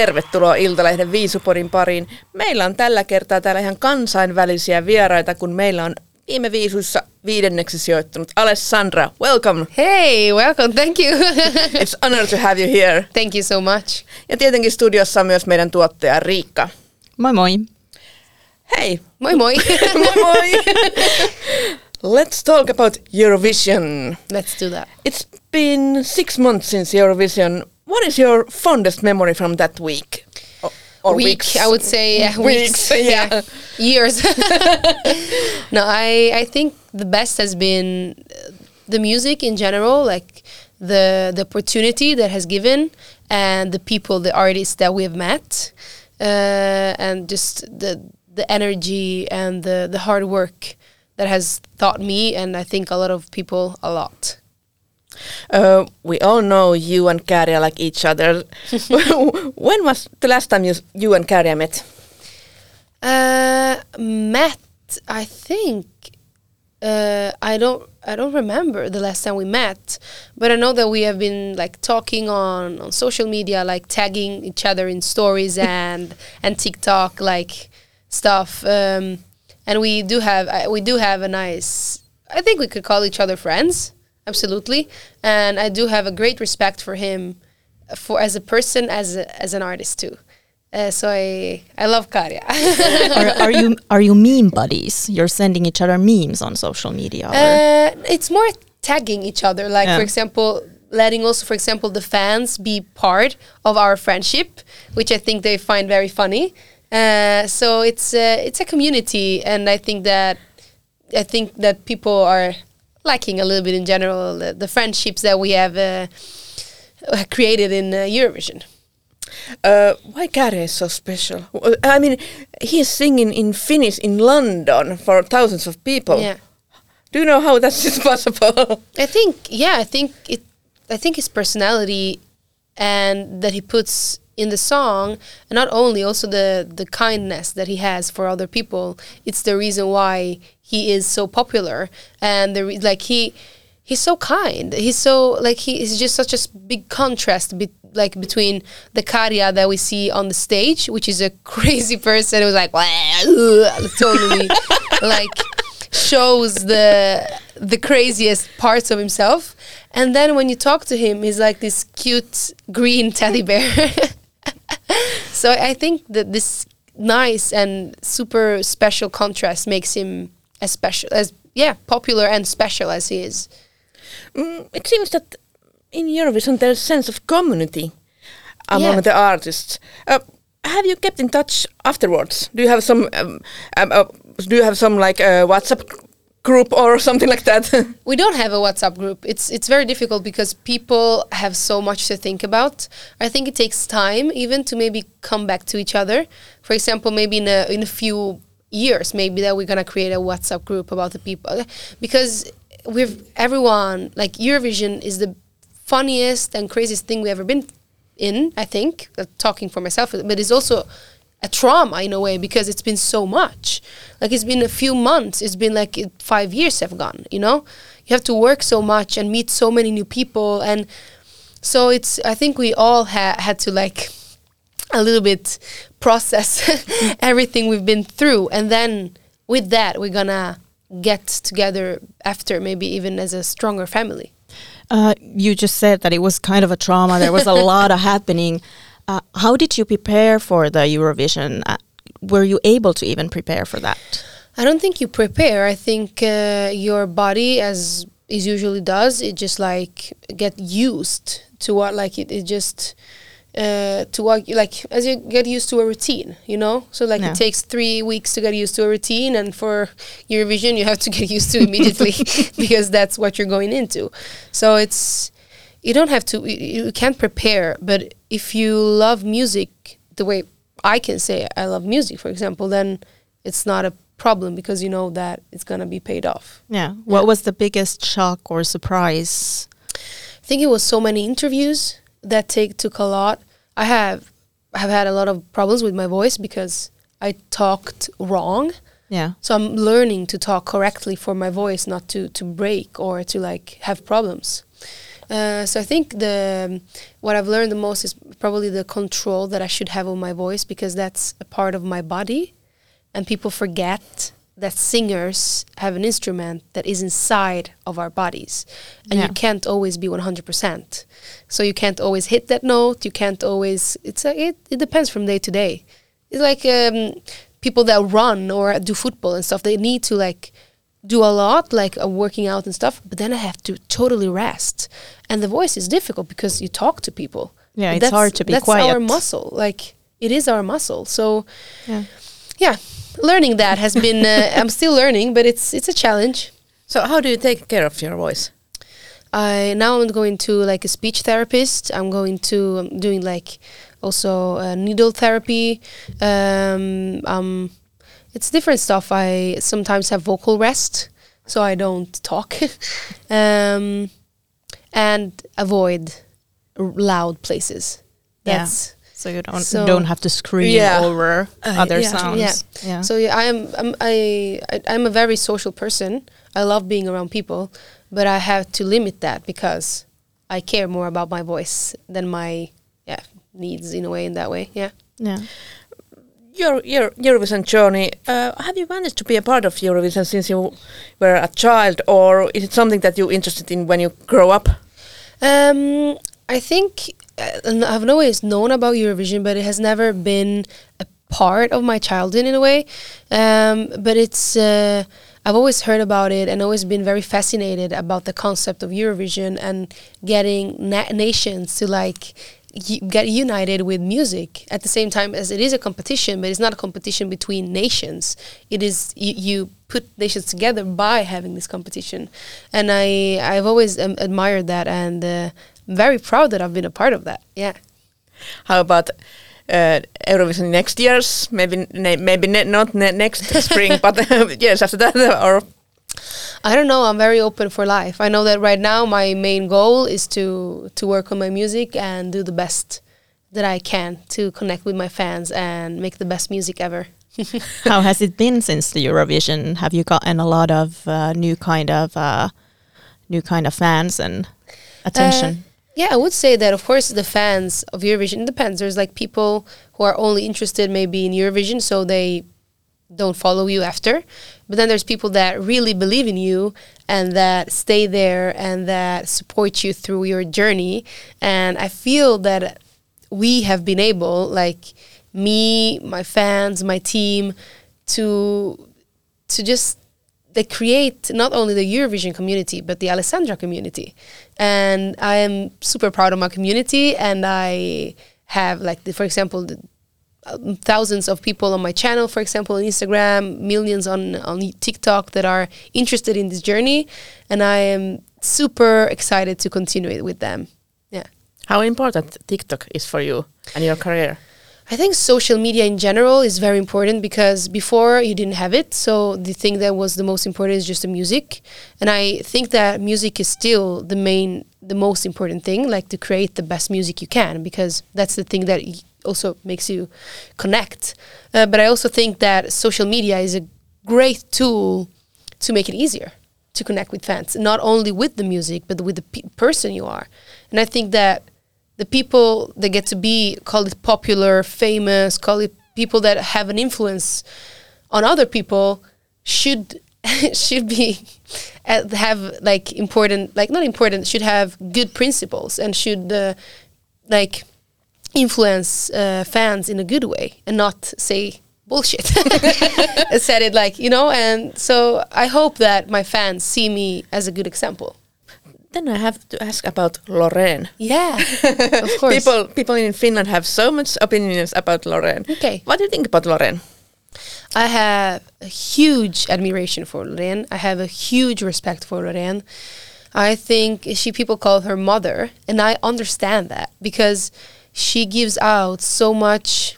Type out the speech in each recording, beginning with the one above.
Tervetuloa Iltalehden Viisupodin pariin. Meillä on tällä kertaa täällä ihan kansainvälisiä vieraita, kun meillä on viime viisuissa viidenneksi sijoittunut Alessandra. Welcome! Hey, welcome. Thank you. It's honor to have you here. Thank you so much. Ja tietenkin studiossa on myös meidän tuottaja Riikka. Moi moi. Hei! Moi moi. moi moi! Let's talk about Eurovision. Let's do that. It's been six months since Eurovision. What is your fondest memory from that week? Or Week, weeks? I would say yeah, Weeks, weeks. yeah. Years. no, I I think the best has been uh, the music in general, like the the opportunity that has given and the people, the artists that we have met, uh, and just the the energy and the the hard work that has taught me and I think a lot of people a lot. Uh, we all know you and Käärijä like each other. when was the last time you, you and Käärijä met? Uh, met. I think. Uh, I don't. I don't remember the last time we met, but I know that we have been like talking on on social media, like tagging each other in stories and and TikTok like stuff. Um, and we do have uh, we do have a nice. I think we could call each other friends, absolutely. And I do have a great respect for him, for as a person, as a, as an artist too. Uh, so I I love Käärijä. are, are you are you meme buddies? You're sending each other memes on social media. Uh, it's more tagging each other. Like Yeah. for example, letting also, for example, the fans be part of our friendship, which I think they find very funny. Uh, so it's uh, it's a community, and I think that I think that people are liking a little bit in general the, the friendships that we have uh, created in uh, Eurovision. Uh, why Käärijä is so special? Uh, I mean, he is singing in Finnish in London for thousands of people. Yeah. Do you know how that is possible? I think yeah, I think it I think his personality and that he puts in the song and not only also the the kindness that he has for other people. It's the reason why he is so popular and the re- like he he's so kind. He's so like he is just such a big contrast be- like between the Käärijä that we see on the stage which is a crazy person who's like totally like shows the the craziest parts of himself. And then when you talk to him he's like this cute green teddy bear so i think that this nice and super special contrast makes him as special as yeah popular and special as he is Mm, it seems that in Eurovision there's a sense of community among Yeah. the artists. Uh, have you kept in touch afterwards? Do you have some? Um, um, uh, do you have some like uh, WhatsApp group or something like that? we don't have a WhatsApp group. It's it's very difficult because people have so much to think about. I think it takes time even to maybe come back to each other. For example, maybe in a in a few years, maybe that we're gonna create a WhatsApp group about the people because we've everyone like Eurovision is the funniest and craziest thing we've ever been in. I think uh, talking for myself, but it's also a trauma in a way because it's been so much. Like it's been a few months. It's been like five years have gone. You know, you have to work so much and meet so many new people, and so it's. I think we all ha- had to like a little bit process everything we've been through, and then with that we're gonna get together after maybe even as a stronger family. Uh, you just said that it was kind of a trauma. There was a lot of happening. Uh, how did you prepare for the Eurovision? Uh, were you able to even prepare for that? I don't think you prepare. I think uh, your body, as it usually does, it just like get used to what like it, it just uh, to what like as you get used to a routine, you know. So like it takes three weeks to get used to a routine, and for Eurovision you have to get used to immediately because that's what you're going into. So it's you don't have to you, you can't prepare, but if you love music the way I can say I love music, for example, then it's not a problem because you know that it's gonna be paid off. Yeah. What was the biggest shock or surprise? I think it was so many interviews that take took a lot. I have have had a lot of problems with my voice because I talked wrong. Yeah. So I'm learning to talk correctly for my voice not to to break or to like have problems. Uh, so I think the what I've learned the most is probably the control that I should have on my voice because that's a part of my body, and people forget that singers have an instrument that is inside of our bodies, and Yeah. you can't always be 100%. So you can't always hit that note. You can't always. It's a, it. It depends from day to day. It's like um, people that run or do football and stuff. They need to like do a lot, like uh, working out and stuff. But then I have to totally rest, and the voice is difficult because you talk to people. Yeah, it's hard to be that's quiet. our muscle. Like it is our muscle. So Yeah. yeah, learning that has been. Uh, I'm still learning, but it's it's a challenge. So how do you take care of your voice? I now I'm going to like a speech therapist. I'm going to I'm doing like also uh, needle therapy. Um, um, it's different stuff. I sometimes have vocal rest, so I don't talk, um, and avoid loud places. Yeah. That's So you don't So- don't have to scream Yeah. over Uh, other yeah. sounds. Yeah. Yeah. So yeah, I am I'm, I, I I'm a very social person. I love being around people, but I have to limit that because I care more about my voice than my yeah needs in a way in that way. Yeah. yeah. Your Eurovision journey. Uh, have you managed to be a part of Eurovision since you were a child, or is it something that you're interested in when you grow up? Um, I think uh, I've always known about Eurovision, but it has never been a part of my childhood in a way. Um, but it's uh, I've always heard about it and always been very fascinated about the concept of Eurovision and getting na- nations to like get united with music at the same time as it is a competition, but it's not a competition between nations. It is you, you put nations together by having this competition, and I I've always um, admired that and uh, very proud that I've been a part of that. Yeah. How about uh, Eurovision next year's? Maybe maybe ne- not ne- next spring, but years after that, or I don't know. I'm very open for life. I know that right now my main goal is to to work on my music and do the best that I can to connect with my fans and make the best music ever. How has it been since the Eurovision? Have you gotten a lot of uh, new kind of uh, new kind of fans and attention? Uh, yeah, I would say that of course the fans of Eurovision it depends. There's like people who are only interested maybe in Eurovision, so they don't follow you after. But then there's people that really believe in you and that stay there and that support you through your journey. And I feel that we have been able, like me, my fans, my team, to to just they create not only the Eurovision community but the Alessandra community, and I am super proud of my community. And I have like, the, for example, the, thousands of people on my channel, for example, on Instagram, millions on on TikTok that are interested in this journey, and I am super excited to continue it with them. Yeah. how important TikTok is for you and your career? I think social media in general is very important because before you didn't have it. So the thing that was the most important is just the music. And I think that music is still the main, the most important thing, like to create the best music you can, because that's the thing that also makes you connect. Uh, but I also think that social media is a great tool to make it easier to connect with fans, not only with the music, but with the pe- person you are. And I think that the people that get to be call it popular, famous, call it people that have an influence on other people should should be have like important like not important should have good principles and should uh, like influence uh, fans in a good way and not say bullshit said it like you know and so i hope that my fans see me as a good example Then I have to ask about Loreen. yeah of course People people in Finland have so much opinions about Loreen. Okay. What do you think about Loreen? I have a huge admiration for Loreen. I have a huge respect for Loreen. I think she people call her mother, and I understand that because she gives out so much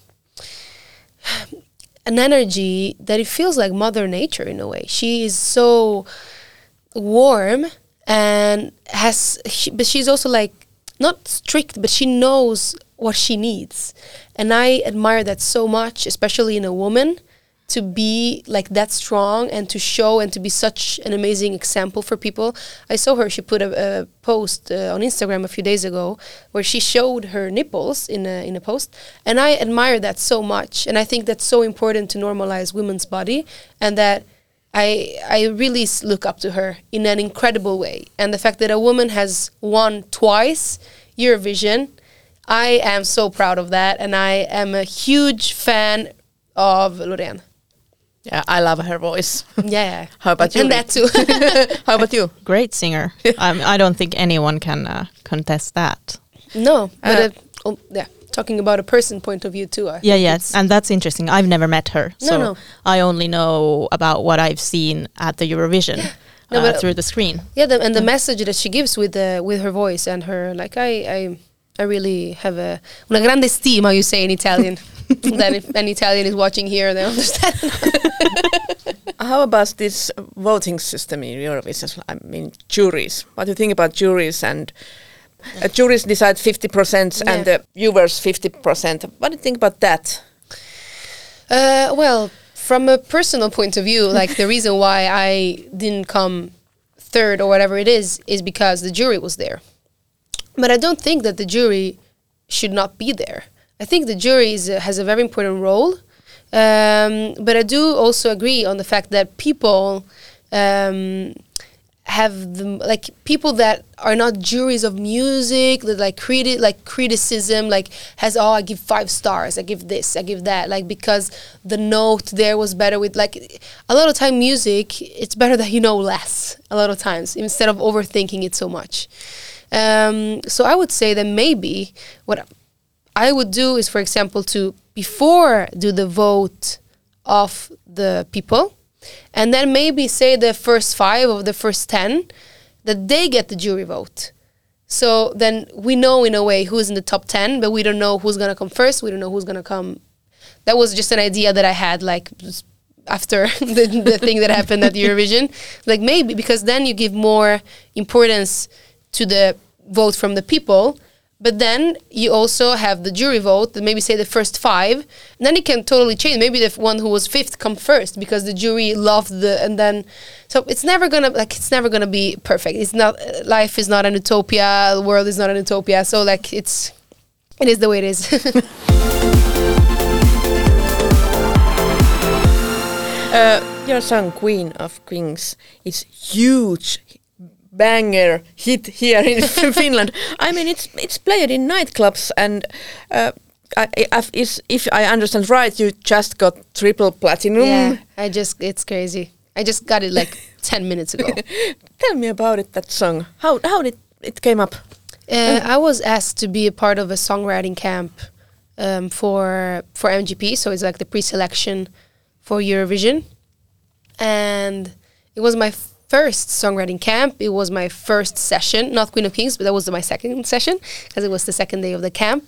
an energy that it feels like Mother Nature in a way. She is so warm and has, she, but she's also like not strict, but she knows what she needs, and I admire that so much, especially in a woman to be like that strong and to show and to be such an amazing example for people. I saw her; she put a, a post uh, on Instagram a few days ago where she showed her nipples in a in a post, and I admire that so much. And I think that's so important to normalize women's body, and that I I really look up to her in an incredible way. And the fact that a woman has won twice Eurovision, I am so proud of that, and I am a huge fan of Loreen. Yeah, I love her voice. Yeah. How about you? And that too. How about you? Great singer. um, I don't think anyone can uh, contest that. no, but Uh, uh, oh, yeah, talking about a person point of view too. I Yeah, yes, and that's interesting. I've never met her, No, so no. I only know about what I've seen at the Eurovision No, uh, but- through the screen. yeah, the, and the message that she gives with the with her voice and her like I I I really have a una grande stima you say in Italian. that if an Italian is watching here, they understand. How about this voting system in Eurovision? I mean, juries. What do you think about juries and uh, juries decide 50% and the viewers 50%. What do you think about that? Uh, well, from a personal point of view, like the reason why I didn't come third or whatever it is, is because the jury was there. But I don't think that the jury should not be there. I think the jury is, a- has a very important role. Um, but I do also agree on the fact that people um, have the like people that are not juries of music that like criti- like criticism like has oh I give five stars I give this I give that like because the note there was better with like a lot of time music it's better that you know less a lot of times instead of overthinking it so much um, so I would say that maybe what I would do is, for example, to before do the vote of the people, and then maybe say the first five of the first ten that they get the jury vote. So then we know in a way who's in the top ten, but we don't know who's gonna come first. We don't know who's gonna come. That was just an idea that I had, like after the, the thing that happened at Eurovision. Like maybe because then you give more importance to the vote from the people but then you also have the jury vote that maybe say the first five then it can totally change. Maybe the one who was fifth come first because the jury loved the and then so it's never gonna like it's never gonna be perfect. It's not life is not an utopia the world is not an utopia so like it's it is the way it is. Uh, your song Queen of Kings is huge banger hit here in Finland. I mean, it's it's played in nightclubs and. Uh, I, if, if I understand right, you just got triple platinum. yeah i just it's crazy i just got it like 10 minutes ago Tell me about it. That song. How how did it came up? Uh, I was asked to be a part of a songwriting camp um, for for MGP, so it's like the pre-selection for Eurovision, and it was my first songwriting camp. It was my first session, not Queen of Kings, but that was my second session because it was the second day of the camp,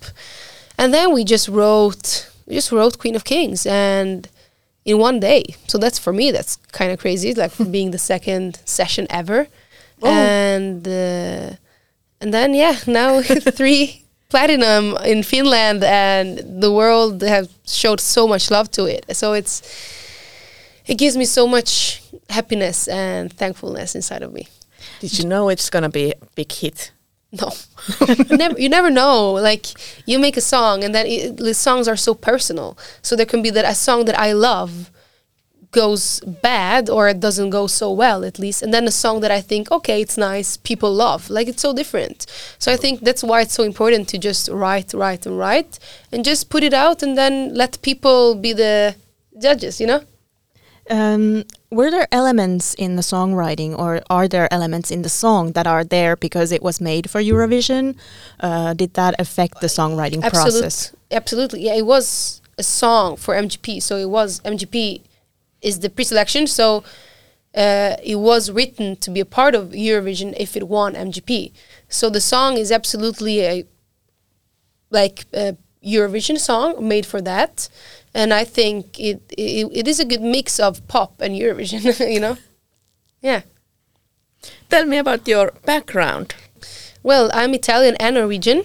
and then we just wrote we just wrote Queen of Kings and in one day. So that's for me that's kind of crazy, like being the second session ever, Oh. and. Uh, and then yeah now three platinum in finland and the world have showed so much love to it so it's it gives me so much happiness and thankfulness inside of me. Did you know it's gonna be a big hit? no. Never you never know. Like you make a song and then it, the songs are so personal. So there can be that a song that i love goes bad or it doesn't go so well at least and then a song that i think okay it's nice people love. Like it's so different. So i think that's why it's so important to just write write and write and just put it out and then let people be the judges you know Um, were there elements in the songwriting, or are there elements in the song that are there because it was made for Eurovision? Uh, did that affect the songwriting process? Absolutely. Yeah, it was a song for MGP. So it was MGP is the pre-selection. So uh, it was written to be a part of Eurovision if it won MGP. So the song is absolutely a like uh, Eurovision song made for that, and I think it it, it is a good mix of pop and Eurovision. you know, yeah. Tell me about your background. Well, I'm Italian and Norwegian.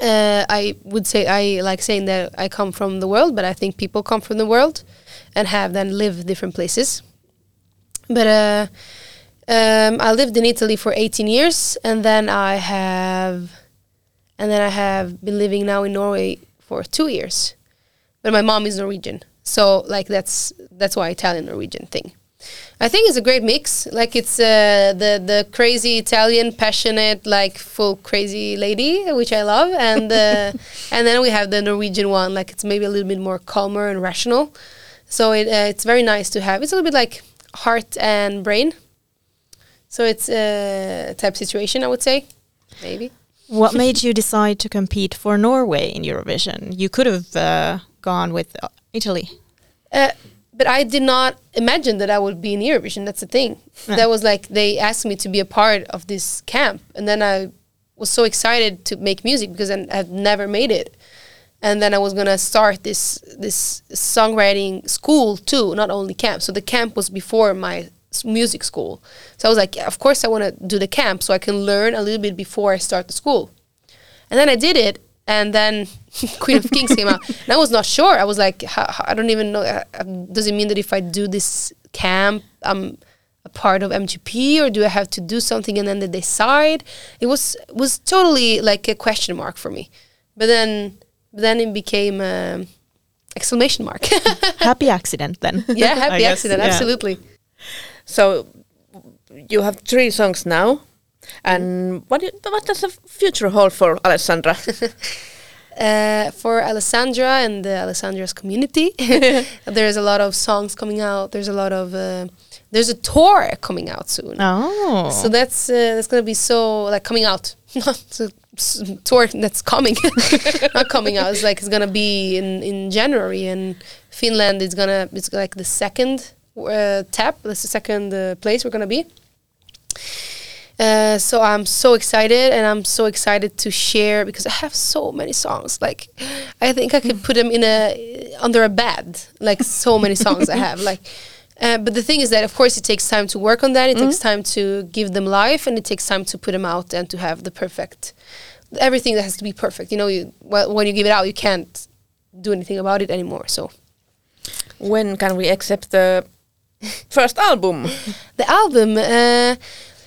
Uh, I would say I like saying that I come from the world, but I think people come from the world and have then lived different places. But uh, um, I lived in Italy for 18 years, and then I have, and then I have been living now in Norway for two years. But my mom is Norwegian, so like that's that's why Italian Norwegian thing. I think it's a great mix. Like it's uh, the the crazy Italian, passionate, like full crazy lady, which I love, and uh, and then we have the Norwegian one. Like it's maybe a little bit more calmer and rational. So it uh, it's very nice to have. It's a little bit like heart and brain. So it's a type situation, I would say, maybe. What made you decide to compete for Norway in Eurovision? You could have uh, gone with uh, Italy. Uh, but I did not imagine that I would be in Eurovision. That's the thing. That was like they asked me to be a part of this camp, and then I was so excited to make music because I had never made it, and then I was gonna start this this songwriting school too, not only camp. So the camp was before my music school. So I was like, yeah, of course I want to do the camp so I can learn a little bit before I start the school. And then I did it, and then Queen of Kings came out, and I was not sure. I was like, I don't even know. Uh, uh, does it mean that if I do this camp, I'm a part of MGP, or do I have to do something and then they decide? It was was totally like a question mark for me. But then, then it became um exclamation mark. Happy accident then. yeah, happy guess, accident, yeah. absolutely. So you have three songs now, and what do- what does the future hold for Alessandra? uh, for Alessandra and the Alessandra's community. there's a lot of songs coming out. There's a lot of uh, there's a tour coming out soon. Oh. So that's uh, that's gonna be so like coming out, not a tour that's coming, not coming out. It's like it's gonna be in in January and Finland is gonna it's like the second uh, tap. That's the second uh, place we're gonna be. Uh, so I'm so excited, and I'm so excited to share because I have so many songs. Like, I think I could put them in a under a bed. Like so many songs I have. Like, uh, but the thing is that of course it takes time to work on that. It takes time to give them life, and it takes time to put them out and to have the perfect everything that has to be perfect. You know, you well when you give it out, you can't do anything about it anymore. So when can we accept the first album? The album uh,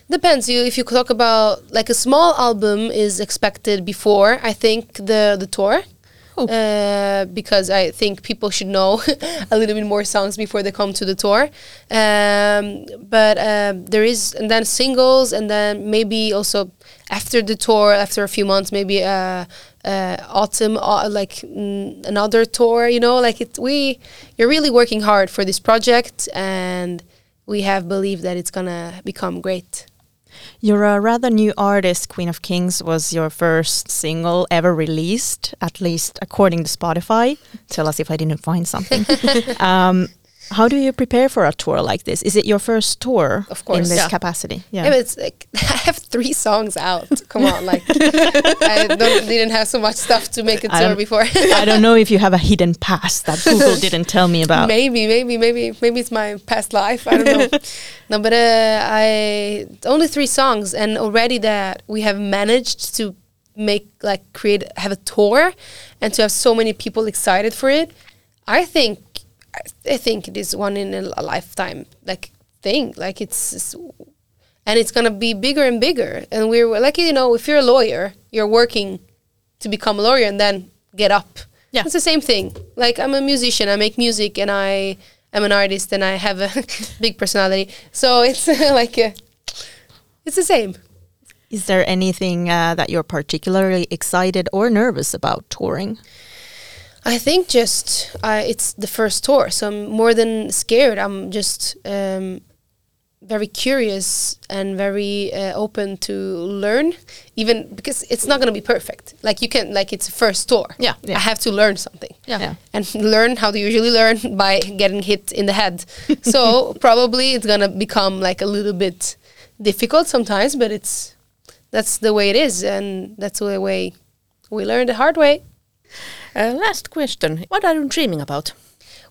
depends. You if you talk about like a small album is expected before I think the the tour. Uh, because I think people should know a little bit more songs before they come to the tour. Um, but um, there is, and then singles, and then maybe also after the tour, after a few months, maybe uh, uh, autumn, uh, like mm, another tour. You know, like it. We you're really working hard for this project, and we have believed that it's gonna become great. You're a rather new artist. Queen of Kings was your first single ever released, at least according to Spotify. Tell us if I didn't find something. um, how do you prepare for a tour like this? Is it your first tour Of course, in this yeah. capacity? Yeah, but it's like I have three songs out. Come on, like I don't, didn't have so much stuff to make a tour before. I don't know if you have a hidden past that Google didn't tell me about. maybe, maybe, maybe, maybe it's my past life. I don't know. no, but uh, I only three songs, and already that we have managed to make like create have a tour, and to have so many people excited for it. I think I- think it is one in a, a lifetime like thing. Like it's, it's and it's gonna be bigger and bigger. And we're like you know, if you're a lawyer, you're working to become a lawyer and then get up. Yeah. it's the same thing. Like I'm a musician, I make music, and I am an artist, and I have a big personality. So it's like a, it's the same. Is there anything uh, that you're particularly excited or nervous about touring? I think just uh, it's the first tour, so I'm more than scared. I'm just um, very curious and very uh, open to learn, even because it's not going to be perfect. Like you can, like it's a first tour. Yeah. Yeah. I have to learn something. Yeah. and learn how to usually learn by getting hit in the head. so probably it's gonna become like a little bit difficult sometimes, but it's that's the way it is, and that's the way we learn the hard way. Uh, last question. What are you dreaming about?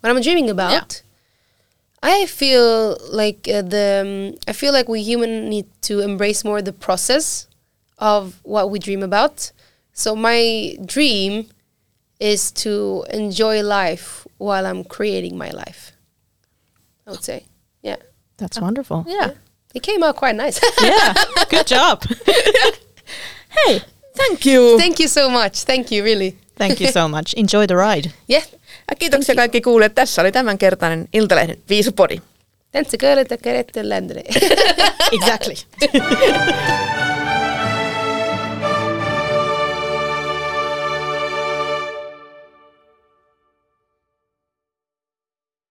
what I'm dreaming about. I feel like uh, the um, I feel like we human need to embrace more the process of what we dream about. So my dream is to enjoy life while I'm creating my life. I would say, yeah, That's wonderful. Yeah. it came out quite nice. yeah, good job. Hey, thank you. Thank you so much. Thank you, really. Thank you so much. Enjoy the ride. Yeah, Ja kiitoksia kaikki kuulijat. Tässä oli tämänkertainen Iltalehden Viisupodi. det att länder Exactly.